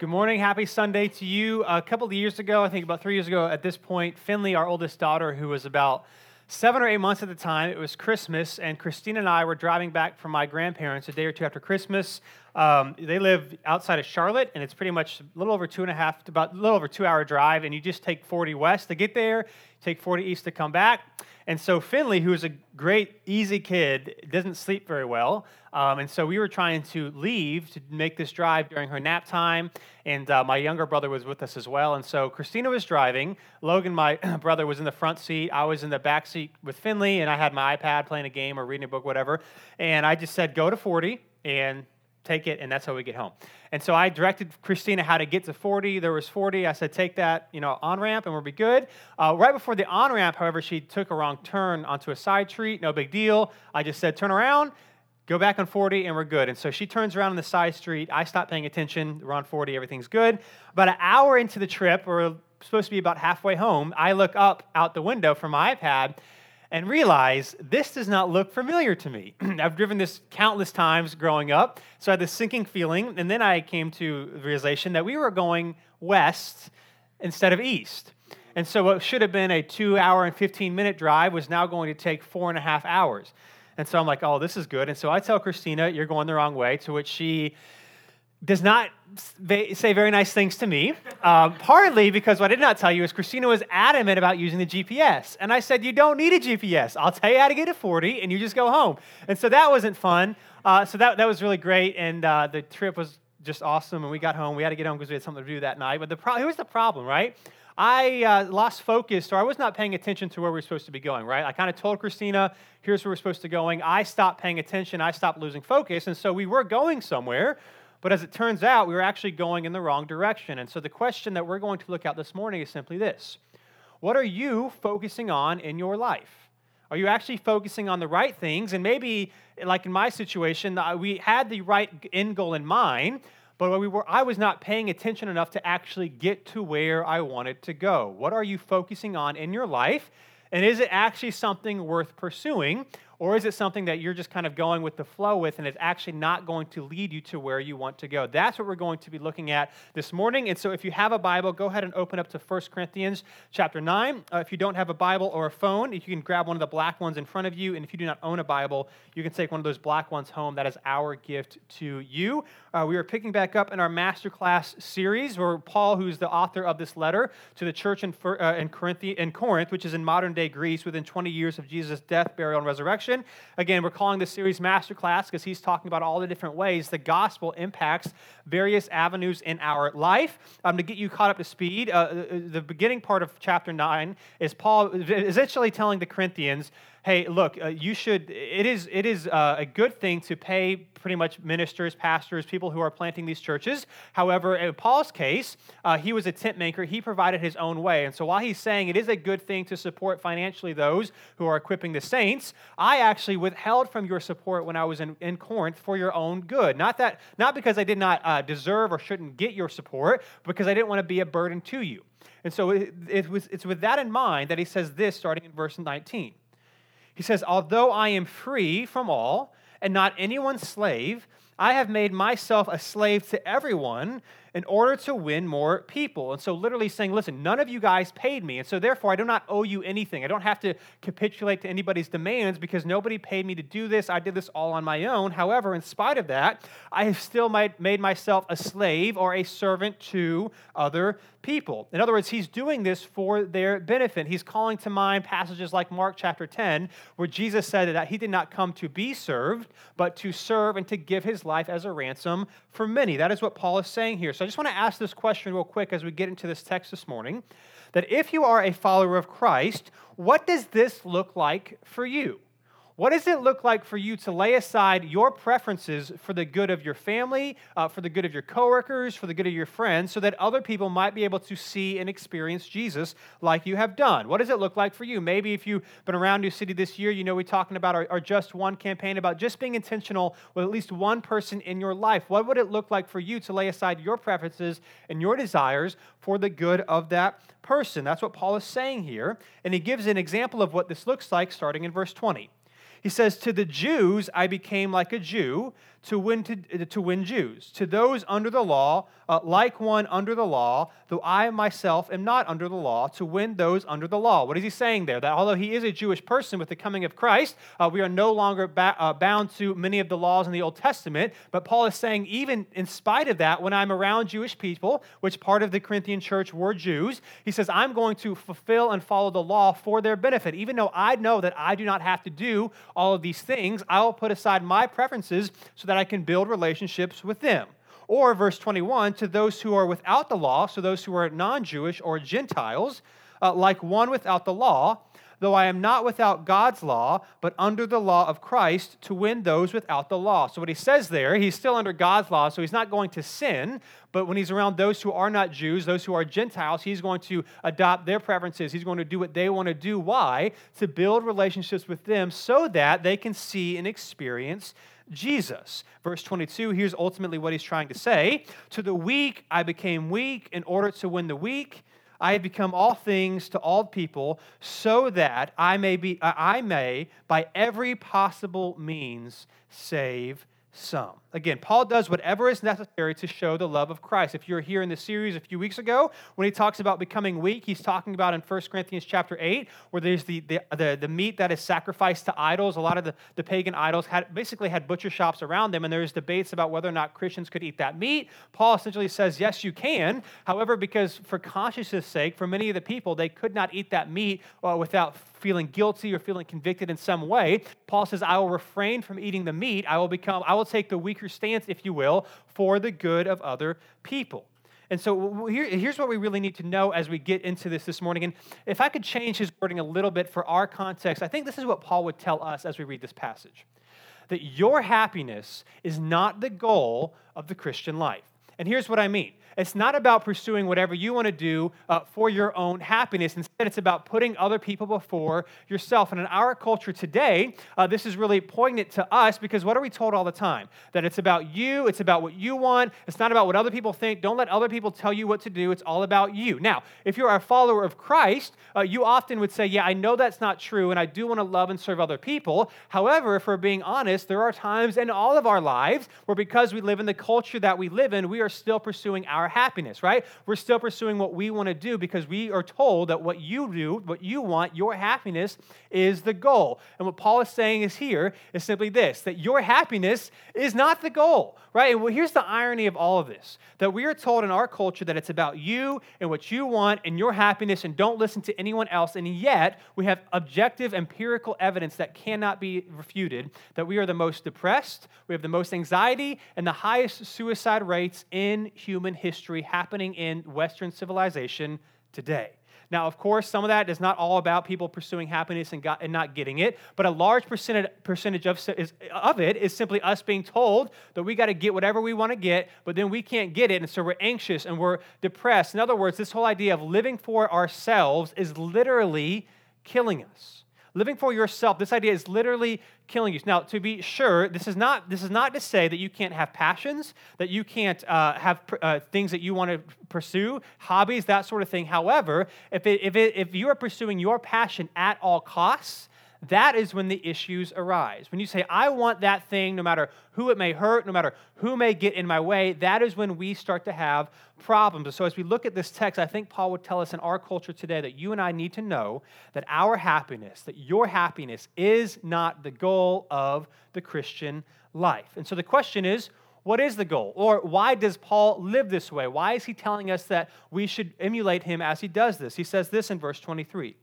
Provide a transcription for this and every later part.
Good morning. Happy Sunday to you. A couple of years ago, I think about three years ago at this point, Finley, our oldest daughter, who was about seven or eight months at the time, it was Christmas, and Christina and I were driving back from my grandparents a day or two after Christmas. Um, they live outside of Charlotte, and it's pretty much a little over two and a half, about a little over two hour drive, and you just take 40 west to get there, take 40 east to come back. And so Finley, who is a great, easy kid, doesn't sleep very well. Um, and so we were trying to leave to make this drive during her nap time. And uh, my younger brother was with us as well. And so Christina was driving. Logan, my brother, was in the front seat. I was in the back seat with Finley, and I had my iPad playing a game or reading a book, whatever. And I just said, go to 40. And take it, and that's how we get home. And so I directed Christina how to get to 40. There was 40. I said, take that, you know, on ramp, and we'll be good. Uh, right before the on ramp, however, she took a wrong turn onto a side street. No big deal. I just said, turn around, go back on 40, and we're good. And so she turns around on the side street. I stop paying attention. We're on 40. Everything's good. About an hour into the trip, we're supposed to be about halfway home. I look up out the window from my iPad and realize this does not look familiar to me. I've driven this countless times growing up, so I had this sinking feeling, and then I came to the realization that we were going west instead of east. And so what should have been a two hour and 15 minute drive was now going to take four and a half hours. And so I'm like, oh, this is good. And so I tell Christina, you're going the wrong way, to which she does not say very nice things to me, um, partly because what I did not tell you is Christina was adamant about using the GPS. And I said, You don't need a GPS. I'll tell you how to get to 40, and you just go home. And so that wasn't fun. Uh, so that, that was really great. And uh, the trip was just awesome. And we got home. We had to get home because we had something to do that night. But the pro- here's the problem, right? I uh, lost focus, or I was not paying attention to where we are supposed to be going, right? I kind of told Christina, here's where we're supposed to be going. I stopped paying attention. I stopped losing focus. And so we were going somewhere. But as it turns out, we were actually going in the wrong direction. And so the question that we're going to look at this morning is simply this What are you focusing on in your life? Are you actually focusing on the right things? And maybe, like in my situation, we had the right end goal in mind, but we were, I was not paying attention enough to actually get to where I wanted to go. What are you focusing on in your life? And is it actually something worth pursuing? Or is it something that you're just kind of going with the flow with and it's actually not going to lead you to where you want to go? That's what we're going to be looking at this morning. And so if you have a Bible, go ahead and open up to 1 Corinthians chapter 9. Uh, if you don't have a Bible or a phone, you can grab one of the black ones in front of you. And if you do not own a Bible, you can take one of those black ones home. That is our gift to you. Uh, we are picking back up in our masterclass series where Paul, who's the author of this letter to the church in, uh, in, Corinth, in Corinth, which is in modern day Greece within 20 years of Jesus' death, burial, and resurrection, Again, we're calling this series Masterclass because he's talking about all the different ways the gospel impacts various avenues in our life. Um, to get you caught up to speed, uh, uh the beginning part of chapter 9 is Paul essentially telling the Corinthians hey, look, uh, you should, it is, it is uh, a good thing to pay pretty much ministers, pastors, people who are planting these churches. However, in Paul's case, uh, he was a tent maker. He provided his own way. And so while he's saying it is a good thing to support financially those who are equipping the saints, I actually withheld from your support when I was in, in Corinth for your own good. Not that, not because I did not uh, deserve or shouldn't get your support, because I didn't want to be a burden to you. And so it, it was, it's with that in mind that he says this starting in verse 19. He says, Although I am free from all and not anyone's slave, I have made myself a slave to everyone in order to win more people. And so, literally saying, listen, none of you guys paid me. And so, therefore, I do not owe you anything. I don't have to capitulate to anybody's demands because nobody paid me to do this. I did this all on my own. However, in spite of that, I have still made myself a slave or a servant to other people. In other words, he's doing this for their benefit. He's calling to mind passages like Mark chapter 10, where Jesus said that he did not come to be served, but to serve and to give his life as a ransom for many. That is what Paul is saying here. So I just want to ask this question real quick as we get into this text this morning that if you are a follower of Christ, what does this look like for you? What does it look like for you to lay aside your preferences for the good of your family, uh, for the good of your coworkers, for the good of your friends, so that other people might be able to see and experience Jesus like you have done? What does it look like for you? Maybe if you've been around New City this year, you know we're talking about our, our Just One campaign about just being intentional with at least one person in your life. What would it look like for you to lay aside your preferences and your desires for the good of that person? That's what Paul is saying here. And he gives an example of what this looks like starting in verse 20. He says, To the Jews I became like a Jew to win, to, to win Jews. To those under the law, uh, like one under the law, though I myself am not under the law, to win those under the law. What is he saying there? That although he is a Jewish person with the coming of Christ, uh, we are no longer ba- uh, bound to many of the laws in the Old Testament. But Paul is saying, even in spite of that, when I'm around Jewish people, which part of the Corinthian church were Jews, he says, I'm going to fulfill and follow the law for their benefit. Even though I know that I do not have to do all of these things, I will put aside my preferences so that I can build relationships with them. Or, verse 21, to those who are without the law, so those who are non Jewish or Gentiles, uh, like one without the law, though I am not without God's law, but under the law of Christ to win those without the law. So, what he says there, he's still under God's law, so he's not going to sin, but when he's around those who are not Jews, those who are Gentiles, he's going to adopt their preferences. He's going to do what they want to do. Why? To build relationships with them so that they can see and experience Jesus. Verse 22, here's ultimately what he's trying to say To the weak, I became weak in order to win the weak. I have become all things to all people so that I may, be, I may by every possible means save some. Again, Paul does whatever is necessary to show the love of Christ. If you're here in the series a few weeks ago, when he talks about becoming weak, he's talking about in 1 Corinthians chapter 8, where there's the, the, the, the meat that is sacrificed to idols. A lot of the, the pagan idols had basically had butcher shops around them, and there's debates about whether or not Christians could eat that meat. Paul essentially says, yes, you can. However, because for conscience' sake, for many of the people, they could not eat that meat uh, without feeling guilty or feeling convicted in some way. Paul says, I will refrain from eating the meat. I will become, I will take the weaker stance, if you will, for the good of other people. And so here, here's what we really need to know as we get into this this morning. And if I could change his wording a little bit for our context, I think this is what Paul would tell us as we read this passage that your happiness is not the goal of the Christian life. And here's what I mean it's not about pursuing whatever you want to do uh, for your own happiness. Instead, it's about putting other people before yourself. And in our culture today, uh, this is really poignant to us because what are we told all the time? That it's about you, it's about what you want, it's not about what other people think. Don't let other people tell you what to do, it's all about you. Now, if you're a follower of Christ, uh, you often would say, Yeah, I know that's not true, and I do want to love and serve other people. However, if we're being honest, there are times in all of our lives where because we live in the culture that we live in, we are still pursuing our happiness, right? We're still pursuing what we want to do because we are told that what you do, what you want, your happiness is the goal. And what Paul is saying is here is simply this that your happiness is not the goal, right? And well, here's the irony of all of this that we are told in our culture that it's about you and what you want and your happiness and don't listen to anyone else. And yet, we have objective empirical evidence that cannot be refuted that we are the most depressed, we have the most anxiety, and the highest suicide rates in human history happening in Western civilization today. Now, of course, some of that is not all about people pursuing happiness and, got, and not getting it, but a large percentage, percentage of, is, of it is simply us being told that we got to get whatever we want to get, but then we can't get it, and so we're anxious and we're depressed. In other words, this whole idea of living for ourselves is literally killing us. Living for yourself, this idea is literally killing you. Now, to be sure, this is not, this is not to say that you can't have passions, that you can't uh, have uh, things that you want to pursue, hobbies, that sort of thing. However, if, it, if, it, if you are pursuing your passion at all costs, that is when the issues arise. When you say, I want that thing, no matter who it may hurt, no matter who may get in my way, that is when we start to have problems. so, as we look at this text, I think Paul would tell us in our culture today that you and I need to know that our happiness, that your happiness, is not the goal of the Christian life. And so the question is, what is the goal? Or why does Paul live this way? Why is he telling us that we should emulate him as he does this? He says this in verse 23.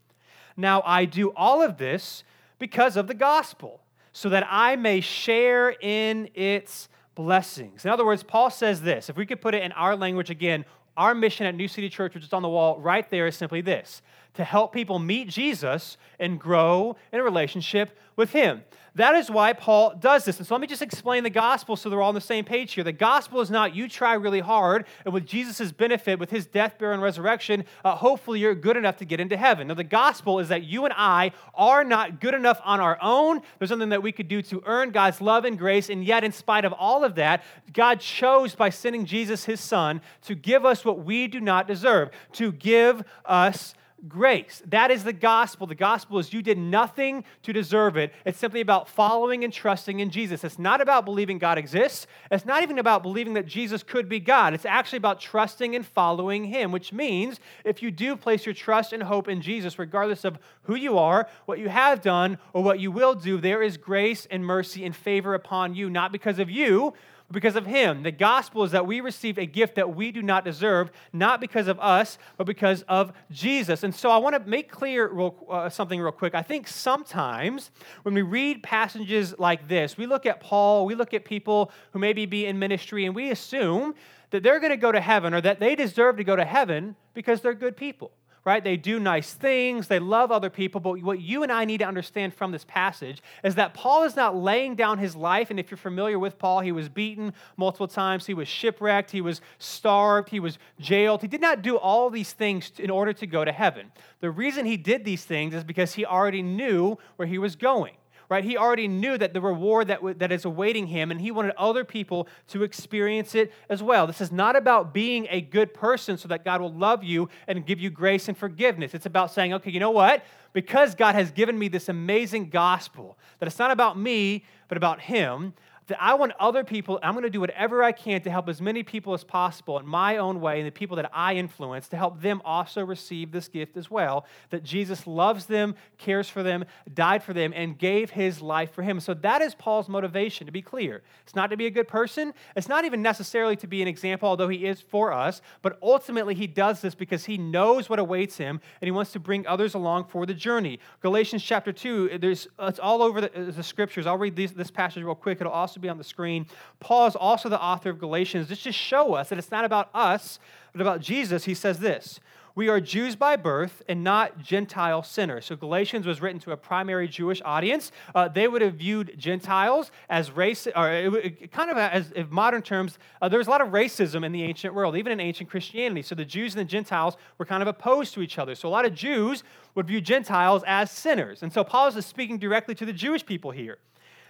Now I do all of this because of the gospel, so that I may share in its blessings. In other words, Paul says this. If we could put it in our language again, our mission at New City Church, which is on the wall right there, is simply this to help people meet Jesus and grow in a relationship with Him. That is why Paul does this. And so let me just explain the gospel so they're all on the same page here. The gospel is not you try really hard, and with Jesus' benefit, with his death, burial, and resurrection, uh, hopefully you're good enough to get into heaven. Now, the gospel is that you and I are not good enough on our own. There's something that we could do to earn God's love and grace, and yet, in spite of all of that, God chose by sending Jesus, his son, to give us what we do not deserve, to give us grace. That is the gospel. The gospel is you did nothing to deserve it. It's simply about following and trusting in Jesus. It's not about believing God exists. It's not even about believing that Jesus could be God. It's actually about trusting and following Him, which means if you do place your trust and hope in Jesus, regardless of who you are, what you have done, or what you will do, there is grace and mercy and favor upon you, not because of you because of him. The gospel is that we received a gift that we do not deserve, not because of us, but because of Jesus. And so I want to make clear real, uh, something real quick. I think sometimes when we read passages like this, we look at Paul, we look at people who maybe be in ministry, and we assume that they're going to go to heaven or that they deserve to go to heaven because they're good people right? They do nice things, they love other people. But what you and I need to understand from this passage is that Paul is not laying down his life. And if you're familiar with Paul, he was beaten multiple times, he was shipwrecked, he was starved, he was jailed. He did not do all these things in order to go to heaven. The reason he did these things is because he already knew where he was going right? He already knew that the reward that, w- that is awaiting him, and he wanted other people to experience it as well. This is not about being a good person so that God will love you and give you grace and forgiveness. It's about saying, okay, you know what? Because God has given me this amazing gospel, that it's not about me, but about him, that I want other people, I'm going to do whatever I can to help as many people as possible in my own way and the people that I influence to help them also receive this gift as well. That Jesus loves them, cares for them, died for them, and gave his life for him. So that is Paul's motivation, to be clear. It's not to be a good person, it's not even necessarily to be an example, although he is for us, but ultimately he does this because he knows what awaits him and he wants to bring others along for the journey. Galatians chapter 2, there's, it's all over the, the scriptures. I'll read these, this passage real quick. It'll also also be on the screen. Paul is also the author of Galatians. Just show us that it's not about us, but about Jesus. He says this we are Jews by birth and not Gentile sinners. So Galatians was written to a primary Jewish audience. Uh, they would have viewed Gentiles as race, or it, it, kind of as in modern terms, uh, there was a lot of racism in the ancient world, even in ancient Christianity. So the Jews and the Gentiles were kind of opposed to each other. So a lot of Jews would view Gentiles as sinners. And so Paul is speaking directly to the Jewish people here.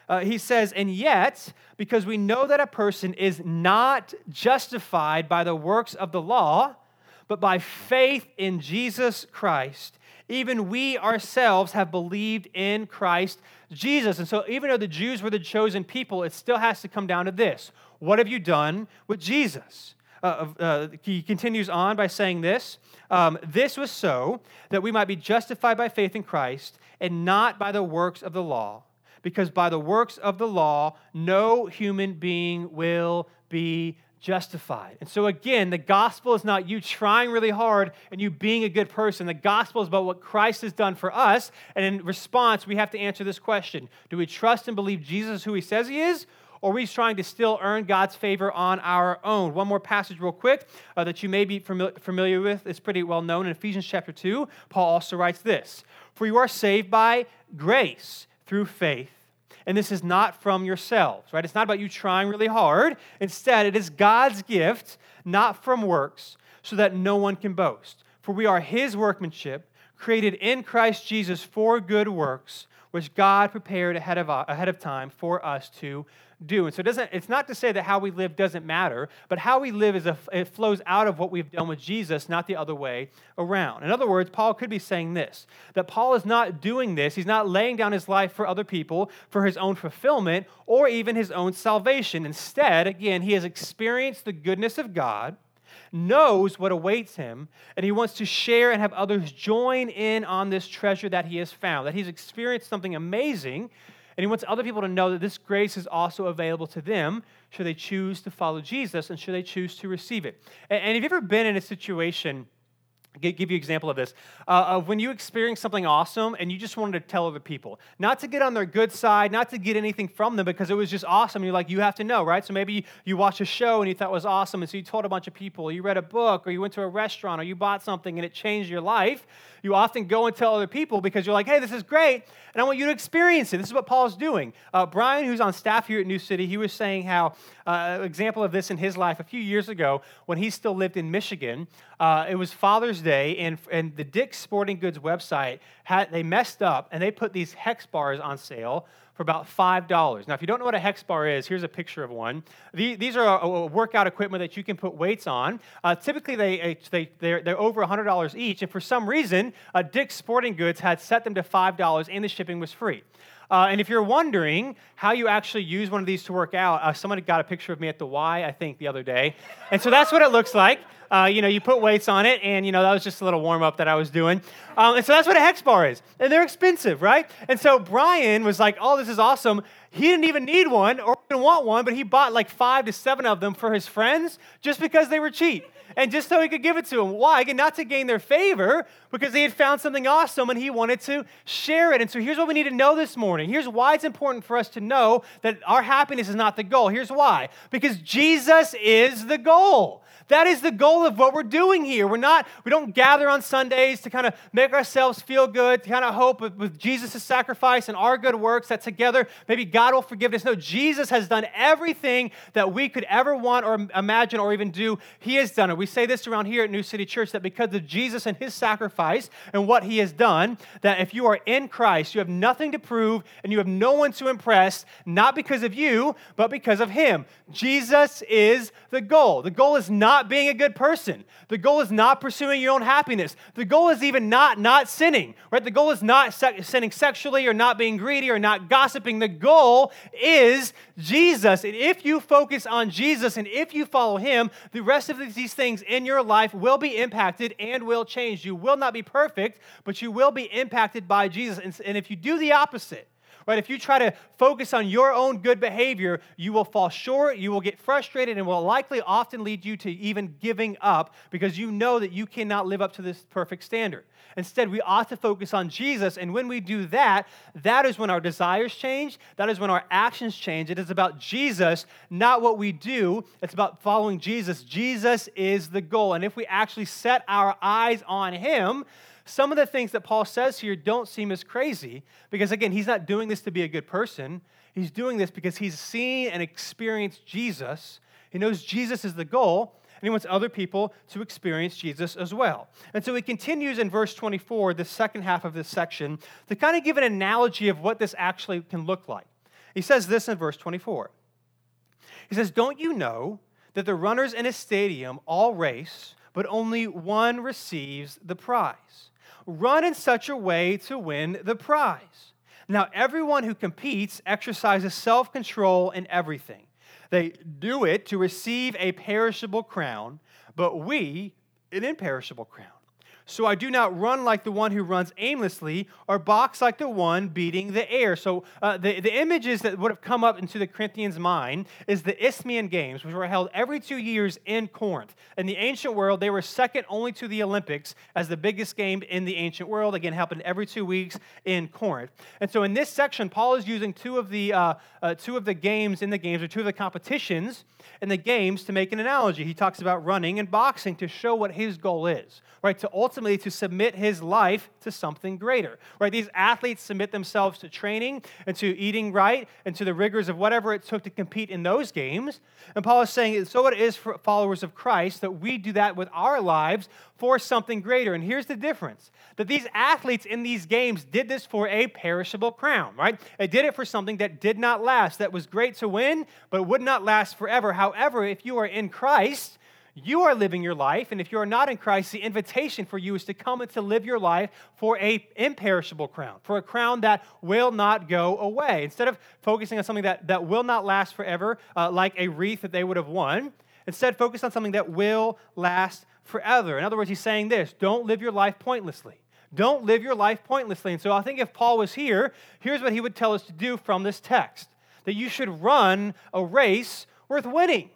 Uh, he says, and yet, because we know that a person is not justified by the works of the law, but by faith in Jesus Christ, even we ourselves have believed in Christ Jesus. And so, even though the Jews were the chosen people, it still has to come down to this What have you done with Jesus? Uh, uh, he continues on by saying this um, This was so that we might be justified by faith in Christ and not by the works of the law because by the works of the law, no human being will be justified. And so, again, the gospel is not you trying really hard and you being a good person. The gospel is about what Christ has done for us. And in response, we have to answer this question Do we trust and believe Jesus who he says he is? Or are we trying to still earn God's favor on our own? One more passage, real quick, uh, that you may be familiar with. It's pretty well known in Ephesians chapter 2. Paul also writes this For you are saved by grace through faith and this is not from yourselves, right? It's not about you trying really hard. Instead, it is God's gift, not from works, so that no one can boast. For we are his workmanship, created in Christ Jesus for good works, which God prepared ahead of, ahead of time for us to do. And so it doesn't, it's not to say that how we live doesn't matter, but how we live is a, it flows out of what we've done with Jesus, not the other way around. In other words, Paul could be saying this that Paul is not doing this, he's not laying down his life for other people for his own fulfillment or even his own salvation. Instead, again, he has experienced the goodness of God knows what awaits him, and he wants to share and have others join in on this treasure that he has found, that he's experienced something amazing and he wants other people to know that this grace is also available to them should they choose to follow Jesus and should they choose to receive it. And, and have you ever been in a situation? give you an example of this uh, of when you experience something awesome and you just wanted to tell other people not to get on their good side not to get anything from them because it was just awesome you're like you have to know right so maybe you watched a show and you thought it was awesome and so you told a bunch of people you read a book or you went to a restaurant or you bought something and it changed your life you often go and tell other people because you're like hey this is great and i want you to experience it. This is what paul's doing. Uh, brian who's on staff here at new city he was saying how uh, example of this in his life a few years ago when he still lived in michigan uh, it was father's Day, and, and the Dick's Sporting Goods website, had, they messed up and they put these hex bars on sale for about $5. Now, if you don't know what a hex bar is, here's a picture of one. these are workout equipment that you can put weights on. Uh, typically, they, they, they're, they're over $100 each, and for some reason, uh, Dick's Sporting Goods had set them to $5 and the shipping was free. Uh, and if you're wondering how you actually use one of these to work out, uh, someone got a picture of me at the Y, I think, the other day. And so that's what it looks like. Uh, you know, you put weights on it, and, you know, that was just a little warm up that I was doing. Um, and so that's what a hex bar is. And they're expensive, right? And so Brian was like, oh, this is awesome. He didn't even need one or didn't want one, but he bought like five to seven of them for his friends just because they were cheap and just so he could give it to them. Why? Again, not to gain their favor, because he had found something awesome and he wanted to share it. And so here's what we need to know this morning. Here's why it's important for us to know that our happiness is not the goal. Here's why because Jesus is the goal. That is the goal of what we're doing here. We're not, we don't gather on Sundays to kind of make ourselves feel good, to kind of hope with, with Jesus' sacrifice and our good works that together maybe God will forgive us. No, Jesus has done everything that we could ever want or imagine or even do. He has done it. We say this around here at New City Church that because of Jesus and his sacrifice and what he has done, that if you are in Christ, you have nothing to prove and you have no one to impress, not because of you, but because of him. Jesus is the goal. The goal is not not being a good person. The goal is not pursuing your own happiness. The goal is even not not sinning, right? The goal is not se- sinning sexually or not being greedy or not gossiping. The goal is Jesus. And if you focus on Jesus and if you follow him, the rest of these things in your life will be impacted and will change. You will not be perfect, but you will be impacted by Jesus. And, and if you do the opposite, right? If you try to focus on your own good behavior, you will fall short, you will get frustrated, and will likely often lead you to even giving up because you know that you cannot live up to this perfect standard. Instead, we ought to focus on Jesus, and when we do that, that is when our desires change, that is when our actions change. It is about Jesus, not what we do. It's about following Jesus. Jesus is the goal. And if we actually set our eyes on Him, some of the things that Paul says here don't seem as crazy because, again, he's not doing this to be a good person. He's doing this because he's seen and experienced Jesus. He knows Jesus is the goal, and he wants other people to experience Jesus as well. And so he continues in verse 24, the second half of this section, to kind of give an analogy of what this actually can look like. He says this in verse 24. He says, Don't you know that the runners in a stadium all race, but only one receives the prize? Run in such a way to win the prize. Now, everyone who competes exercises self control in everything. They do it to receive a perishable crown, but we an imperishable crown. So I do not run like the one who runs aimlessly, or box like the one beating the air. So uh, the, the images that would have come up into the Corinthians' mind is the Isthmian Games, which were held every two years in Corinth. In the ancient world, they were second only to the Olympics as the biggest game in the ancient world. Again, happened every two weeks in Corinth. And so in this section, Paul is using two of the uh, uh, two of the games in the games, or two of the competitions in the games, to make an analogy. He talks about running and boxing to show what his goal is, right? To ultimately to submit his life to something greater. Right? These athletes submit themselves to training and to eating right and to the rigors of whatever it took to compete in those games. And Paul is saying, so it is for followers of Christ that we do that with our lives for something greater. And here's the difference that these athletes in these games did this for a perishable crown, right? They did it for something that did not last, that was great to win, but would not last forever. However, if you are in Christ, you are living your life, and if you are not in Christ, the invitation for you is to come and to live your life for a imperishable crown, for a crown that will not go away. Instead of focusing on something that, that will not last forever, uh, like a wreath that they would have won, instead focus on something that will last forever. In other words, he's saying this don't live your life pointlessly. Don't live your life pointlessly. And so I think if Paul was here, here's what he would tell us to do from this text that you should run a race worth winning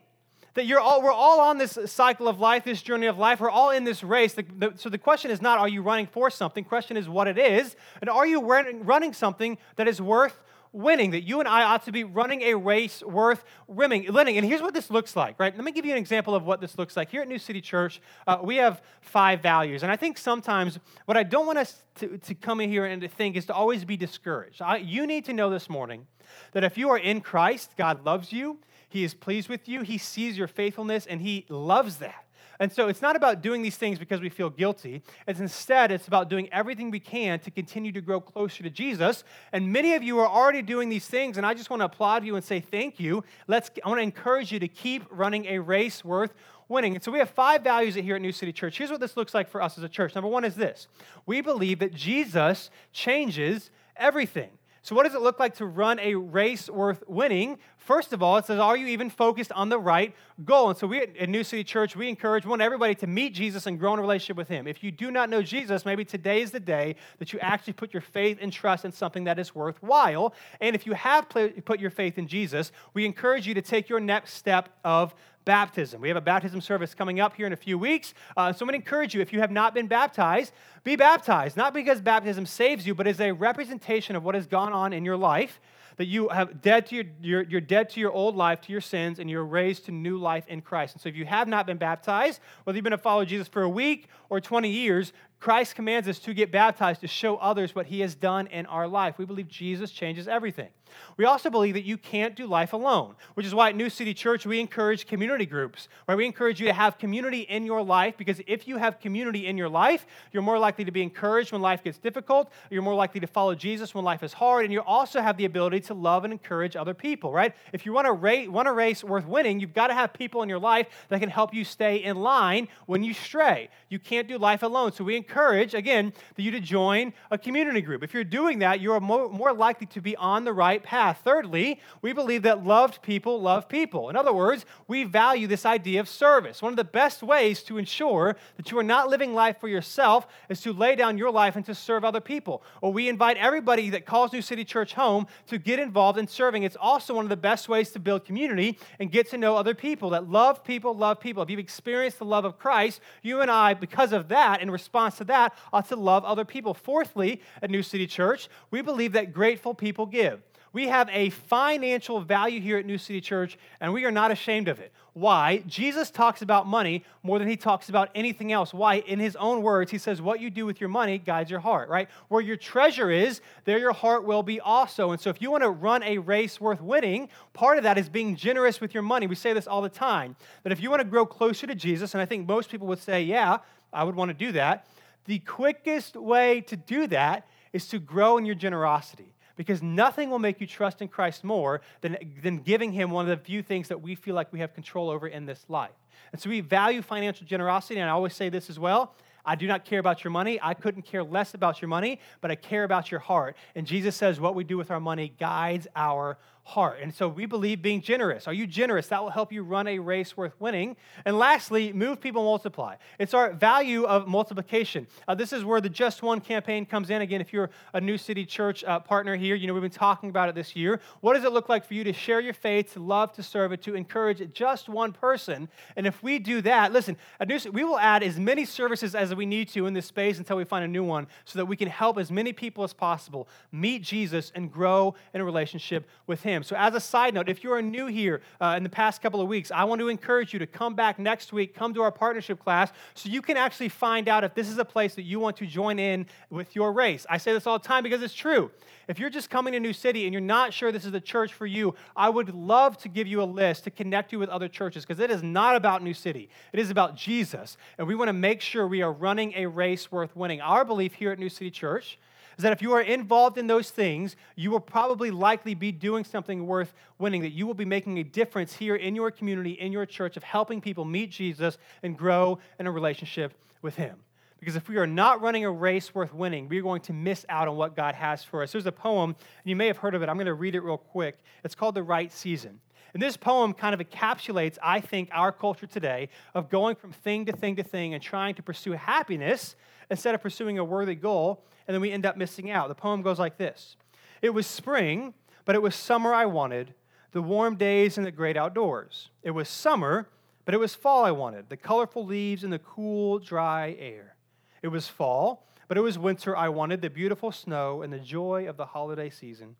that you're all, we're all on this cycle of life, this journey of life. We're all in this race. The, the, so the question is not, are you running for something? The question is what it is. And are you running something that is worth winning? That you and I ought to be running a race worth winning. And here's what this looks like, right? Let me give you an example of what this looks like. Here at New City Church, uh, we have five values. And I think sometimes what I don't want us to, to come in here and to think is to always be discouraged. I, you need to know this morning that if you are in Christ, God loves you. He is pleased with you. He sees your faithfulness and he loves that. And so it's not about doing these things because we feel guilty. It's instead, it's about doing everything we can to continue to grow closer to Jesus. And many of you are already doing these things, and I just want to applaud you and say thank you. Let's, I want to encourage you to keep running a race worth winning. And so we have five values here at New City Church. Here's what this looks like for us as a church. Number one is this we believe that Jesus changes everything. So, what does it look like to run a race worth winning? First of all, it says, Are you even focused on the right goal? And so, we at New City Church, we encourage, want everybody to meet Jesus and grow in a relationship with Him. If you do not know Jesus, maybe today is the day that you actually put your faith and trust in something that is worthwhile. And if you have put your faith in Jesus, we encourage you to take your next step of baptism. We have a baptism service coming up here in a few weeks. Uh, so I'm going to encourage you, if you have not been baptized, be baptized. Not because baptism saves you, but as a representation of what has gone on in your life that you have dead to your, you're, you're dead to your old life, to your sins, and you're raised to new life in Christ. And so if you have not been baptized, whether you've been a follower of Jesus for a week or 20 years, Christ commands us to get baptized to show others what he has done in our life. We believe Jesus changes everything. We also believe that you can't do life alone, which is why at New City Church we encourage community groups, where we encourage you to have community in your life because if you have community in your life, you're more likely to be encouraged when life gets difficult, you're more likely to follow Jesus when life is hard, and you also have the ability to love and encourage other people, right? If you want race, want a race worth winning, you've got to have people in your life that can help you stay in line when you stray. You can't do life alone. So we encourage encourage, again, you to join a community group. If you're doing that, you're more, more likely to be on the right path. Thirdly, we believe that loved people love people. In other words, we value this idea of service. One of the best ways to ensure that you are not living life for yourself is to lay down your life and to serve other people. Or we invite everybody that calls New City Church home to get involved in serving. It's also one of the best ways to build community and get to know other people that love people, love people. If you've experienced the love of Christ, you and I, because of that, in response to that, ought to love other people. Fourthly, at New City Church, we believe that grateful people give. We have a financial value here at New City Church, and we are not ashamed of it. Why? Jesus talks about money more than he talks about anything else. Why? In his own words, he says, What you do with your money guides your heart, right? Where your treasure is, there your heart will be also. And so, if you want to run a race worth winning, part of that is being generous with your money. We say this all the time that if you want to grow closer to Jesus, and I think most people would say, Yeah, I would want to do that the quickest way to do that is to grow in your generosity because nothing will make you trust in Christ more than, than giving Him one of the few things that we feel like we have control over in this life. And so we value financial generosity, and I always say this as well. I do not care about your money. I couldn't care less about your money, but I care about your heart. And Jesus says what we do with our money guides our heart. And so we believe being generous. Are you generous? That will help you run a race worth winning. And lastly, move people multiply. It's our value of multiplication. Uh, this is where the Just One campaign comes in. Again, if you're a New City Church uh, partner here, you know we've been talking about it this year. What does it look like for you to share your faith, to love, to serve it, to encourage just one person? And if we do that, listen, City, we will add as many services as we need to in this space until we find a new one so that we can help as many people as possible meet Jesus and grow in a relationship with Him him. So, as a side note, if you're new here uh, in the past couple of weeks, I want to encourage you to come back next week, come to our partnership class, so you can actually find out if this is a place that you want to join in with your race. I say this all the time because it's true. If you're just coming to New City and you're not sure this is the church for you, I would love to give you a list to connect you with other churches because it is not about New City. It is about Jesus. And we want to make sure we are running a race worth winning. Our belief here at New City Church is that if you are involved in those things, you will probably likely be doing something worth winning, that you will be making a difference here in your community, in your church, of helping people meet Jesus and grow in a relationship with Him. Because if we are not running a race worth winning, we're going to miss out on what God has for us. There's a poem, and you may have heard of it. I'm going to read it real quick. It's called The Right Season. And this poem kind of encapsulates, I think, our culture today of going from thing to thing to thing and trying to pursue happiness instead of pursuing a worthy goal, and then we end up missing out. The poem goes like this It was spring, but it was summer I wanted, the warm days and the great outdoors. It was summer, but it was fall I wanted, the colorful leaves and the cool, dry air. It was fall, but it was winter I wanted, the beautiful snow and the joy of the holiday season.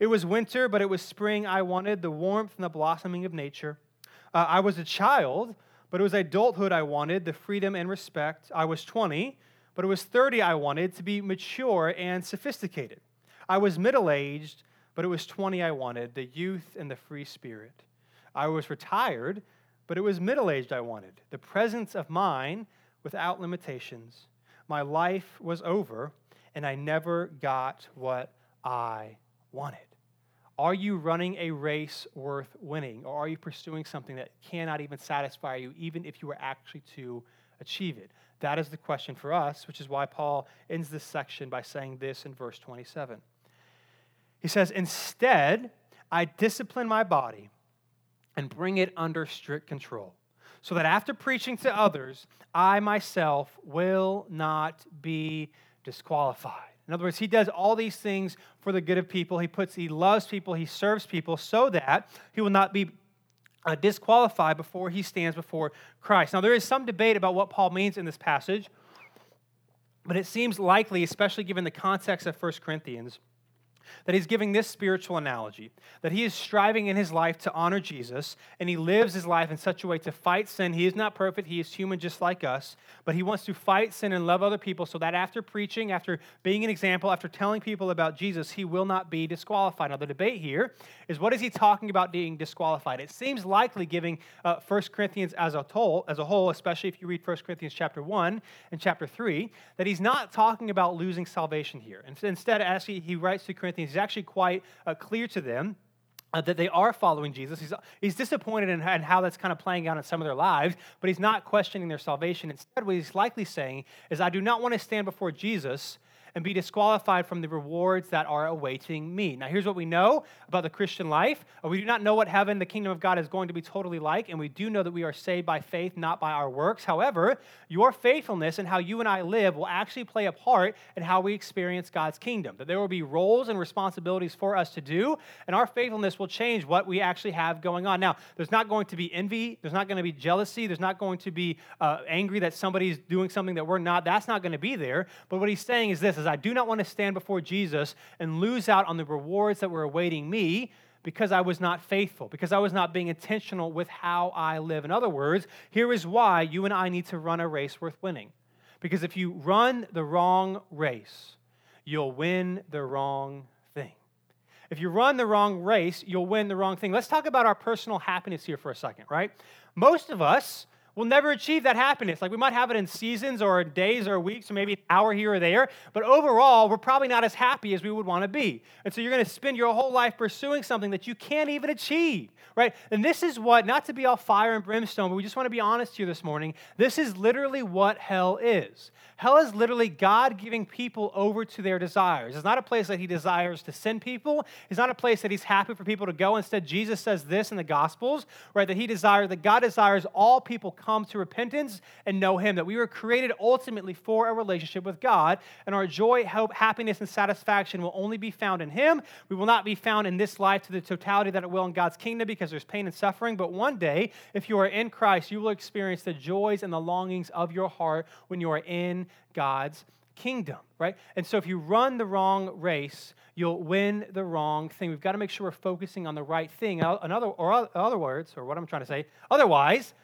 It was winter, but it was spring I wanted, the warmth and the blossoming of nature. Uh, I was a child, but it was adulthood I wanted, the freedom and respect. I was 20, but it was 30 I wanted to be mature and sophisticated. I was middle aged, but it was 20 I wanted, the youth and the free spirit. I was retired, but it was middle aged I wanted, the presence of mind without limitations. My life was over, and I never got what I wanted. Are you running a race worth winning, or are you pursuing something that cannot even satisfy you, even if you were actually to achieve it? That is the question for us, which is why Paul ends this section by saying this in verse 27. He says, Instead, I discipline my body and bring it under strict control, so that after preaching to others, I myself will not be disqualified. In other words, he does all these things for the good of people. He puts, he loves people, he serves people, so that he will not be uh, disqualified before he stands before Christ. Now, there is some debate about what Paul means in this passage, but it seems likely, especially given the context of 1 Corinthians, that he's giving this spiritual analogy that he is striving in his life to honor Jesus, and he lives his life in such a way to fight sin. He is not perfect, he is human just like us, but he wants to fight sin and love other people so that after preaching, after being an example, after telling people about Jesus, he will not be disqualified. Now, the debate here is what is he talking about being disqualified? It seems likely, giving uh, 1 Corinthians as a, whole, as a whole, especially if you read 1 Corinthians chapter 1 and chapter 3, that he's not talking about losing salvation here. Instead, he, he writes to Corinthians, Corinthians, he's actually quite uh, clear to them uh, that they are following Jesus. He's, he's disappointed in, in, how that's kind of playing out in some of their lives, but he's not questioning their salvation. Instead, what he's likely saying is, I do not want to stand before Jesus and be disqualified from the rewards that are awaiting me. Now, here's what we know about the Christian life we do not know what heaven, the kingdom of God, is going to be totally like, and we do know that we are saved by faith, not by our works. However, your faithfulness and how you and I live will actually play a part in how we experience God's kingdom. That there will be roles and responsibilities for us to do, and our faithfulness will change what we actually have going on. Now, there's not going to be envy, there's not going to be jealousy, there's not going to be uh, angry that somebody's doing something that we're not. That's not going to be there. But what he's saying is this is I do not want to stand before Jesus and lose out on the rewards that were awaiting me because I was not faithful, because I was not being intentional with how I live. In other words, here is why you and I need to run a race worth winning. Because if you run the wrong race, you'll win the wrong thing. If you run the wrong race, you'll win the wrong thing. Let's talk about our personal happiness here for a second, right? Most of us We'll never achieve that happiness. Like we might have it in seasons or days or weeks or maybe an hour here or there, but overall, we're probably not as happy as we would want to be. And so you're going to spend your whole life pursuing something that you can't even achieve, right? And this is what, not to be all fire and brimstone, but we just want to be honest here this morning. This is literally what hell is. Hell is literally God giving people over to their desires. It's not a place that He desires to send people. It's not a place that He's happy for people to go. Instead, Jesus says this in the Gospels, right? That He desires, that God desires all people come to repentance and know Him, that we were created ultimately for a relationship with God, and our joy, hope, happiness, and satisfaction will only be found in Him. We will not be found in this life to the totality that it will in God's kingdom because there's pain and suffering, but one day, if you are in Christ, you will experience the joys and the longings of your heart when you are in God's kingdom, right? And so if you run the wrong race, you'll win the wrong thing. We've got to make sure we're focusing on the right thing. In other, or other words, or what I'm trying to say, otherwise,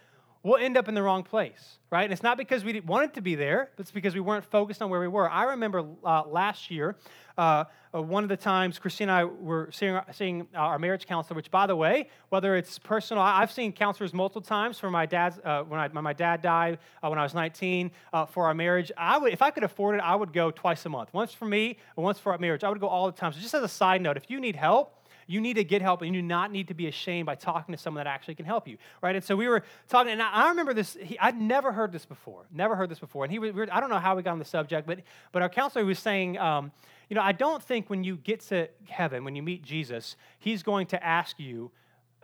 we'll end up in the wrong place, right? And it's not because we wanted to be there, it's because we weren't focused on where we were. I remember uh, last year, uh, uh, one of the times Christine and I were seeing, seeing our marriage counselor, which, by the way, whether it's personal, I've seen counselors multiple times for my dad's, uh, when, I, when, my dad died uh, when I was 19, uh, for our marriage. I would, if I could afford it, I would go twice a month. Once for me and once for our marriage. I would go all the time. So just as a side note, if you need help, you need to get help and you do not need to be ashamed by talking to someone that actually can help you, right? And so we were talking, and I remember this, he, I'd never heard this before, never heard this before. And he was, we were, I don't know how we got on the subject, but, but our counselor was saying, um, you know, I don't think when you get to heaven, when you meet Jesus, he's going to ask you,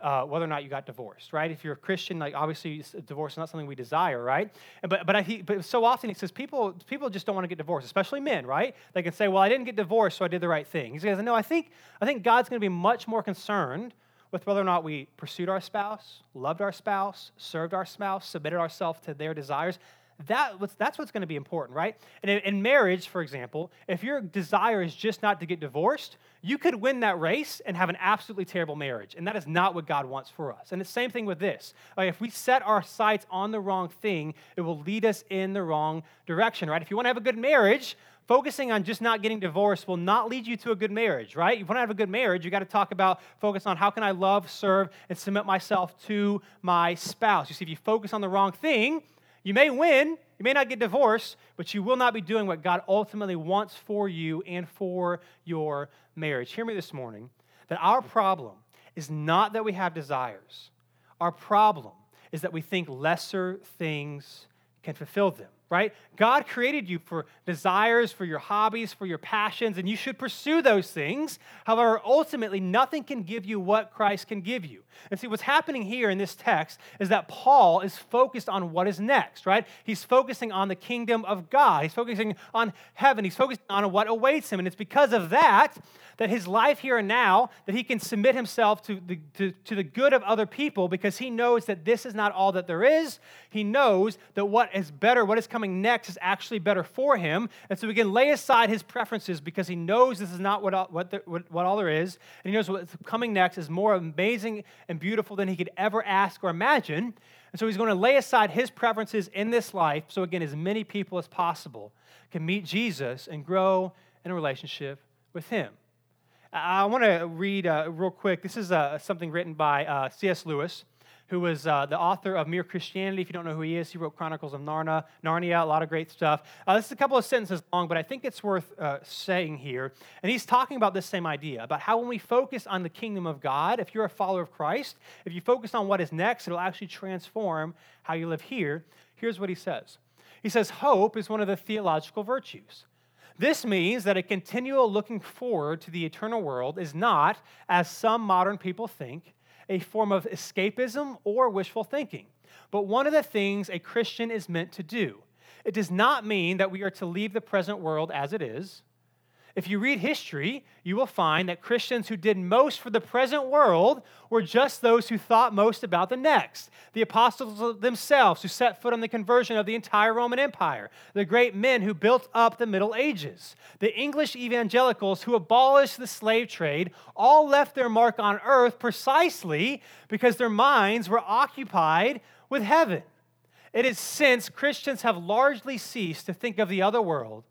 uh, whether or not you got divorced, right? If you're a Christian, like obviously divorce is not something we desire, right? But but, I, but so often he says people people just don't want to get divorced, especially men, right? They can say, well, I didn't get divorced, so I did the right thing. He says, no, I think I think God's going to be much more concerned with whether or not we pursued our spouse, loved our spouse, served our spouse, submitted ourselves to their desires. That, that's what's going to be important, right? And in, marriage, for example, if your desire is just not to get divorced, you could win that race and have an absolutely terrible marriage. And that is not what God wants for us. And the same thing with this. Like if we set our sights on the wrong thing, it will lead us in the wrong direction, right? If you want to have a good marriage, focusing on just not getting divorced will not lead you to a good marriage, right? If you want to have a good marriage, you got to talk about focus on how can I love, serve, and submit myself to my spouse. You see, if you focus on the wrong thing, you may win, you may not get divorced, but you will not be doing what God ultimately wants for you and for your marriage. Hear me this morning that our problem is not that we have desires, our problem is that we think lesser things can fulfill them right? God created you for desires, for your hobbies, for your passions, and you should pursue those things. However, ultimately, nothing can give you what Christ can give you. And see, what's happening here in this text is that Paul is focused on what is next, right? He's focusing on the kingdom of God, he's focusing on heaven, he's focusing on what awaits him. And it's because of that that his life here and now, that he can submit himself to the, to, to the good of other people because he knows that this is not all that there is. He knows that what is better, what is coming next, is actually better for him. And so he can lay aside his preferences because he knows this is not what, all, what, the, what, what all there is. And he knows what's coming next is more amazing and beautiful than he could ever ask or imagine. And so he's going to lay aside his preferences in this life so, again, as many people as possible can meet Jesus and grow in a relationship with him. I want to read uh, real quick. This is uh, something written by uh, C.S. Lewis, who was uh, the author of Mere Christianity. If you don't know who he is, he wrote Chronicles of Narnia, Narnia a lot of great stuff. Uh, this is a couple of sentences long, but I think it's worth uh, saying here. And he's talking about this same idea about how when we focus on the kingdom of God, if you're a follower of Christ, if you focus on what is next, it'll actually transform how you live here. Here's what he says He says, Hope is one of the theological virtues. This means that a continual looking forward to the eternal world is not, as some modern people think, a form of escapism or wishful thinking, but one of the things a Christian is meant to do. It does not mean that we are to leave the present world as it is. If you read history, you will find that Christians who did most for the present world were just those who thought most about the next. The apostles themselves, who set foot on the conversion of the entire Roman Empire, the great men who built up the Middle Ages, the English evangelicals who abolished the slave trade, all left their mark on earth precisely because their minds were occupied with heaven. It is since Christians have largely ceased to think of the other world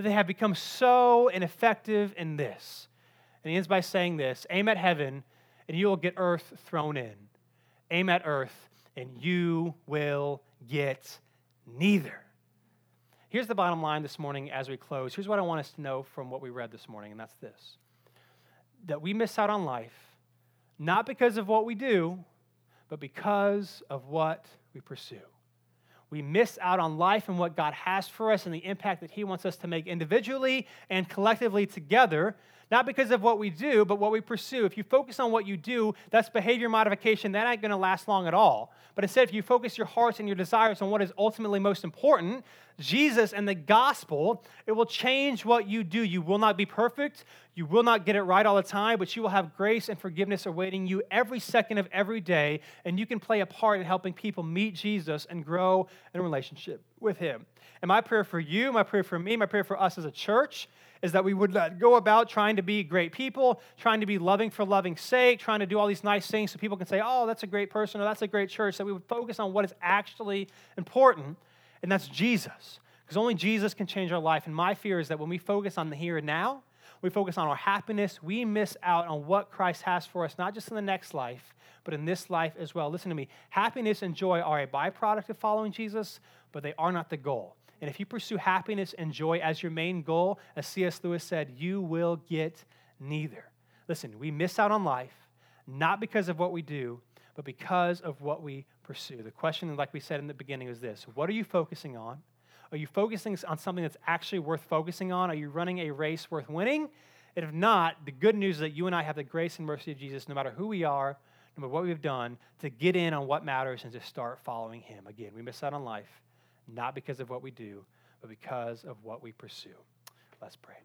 that they have become so ineffective in this. And he ends by saying this aim at heaven, and you will get earth thrown in. Aim at earth, and you will get neither. Here's the bottom line this morning as we close. Here's what I want us to know from what we read this morning, and that's this that we miss out on life, not because of what we do, but because of what we pursue we miss out on life and what God has for us and the impact that He wants us to make individually and collectively together, not because of what we do, but what we pursue. If you focus on what you do, that's behavior modification. That ain't going to last long at all. But instead, if you focus your hearts and your desires on what is ultimately most important, Jesus and the gospel, it will change what you do. You will not be perfect. You will not get it right all the time, but you will have grace and forgiveness awaiting you every second of every day, and you can play a part in helping people meet Jesus and grow in a relationship with Him. And my prayer for you, my prayer for me, my prayer for us as a church is that we would go about trying to be great people, trying to be loving for loving's sake, trying to do all these nice things so people can say, oh, that's a great person or that's a great church, that we would focus on what is actually important, and that's Jesus. Because only Jesus can change our life. And my fear is that when we focus on the here and now, we focus on our happiness, we miss out on what Christ has for us, not just in the next life, but in this life as well. Listen to me happiness and joy are a byproduct of following Jesus, but they are not the goal. And if you pursue happiness and joy as your main goal, as C.S. Lewis said, you will get neither. Listen, we miss out on life not because of what we do, but because of what we pursue. The question, like we said in the beginning, is this What are you focusing on? Are you focusing on something that's actually worth focusing on? Are you running a race worth winning? And if not, the good news is that you and I have the grace and mercy of Jesus, no matter who we are, no matter what we've done, to get in on what matters and to start following Him. Again, we miss out on life not because of what we do, but because of what we pursue. Let's pray.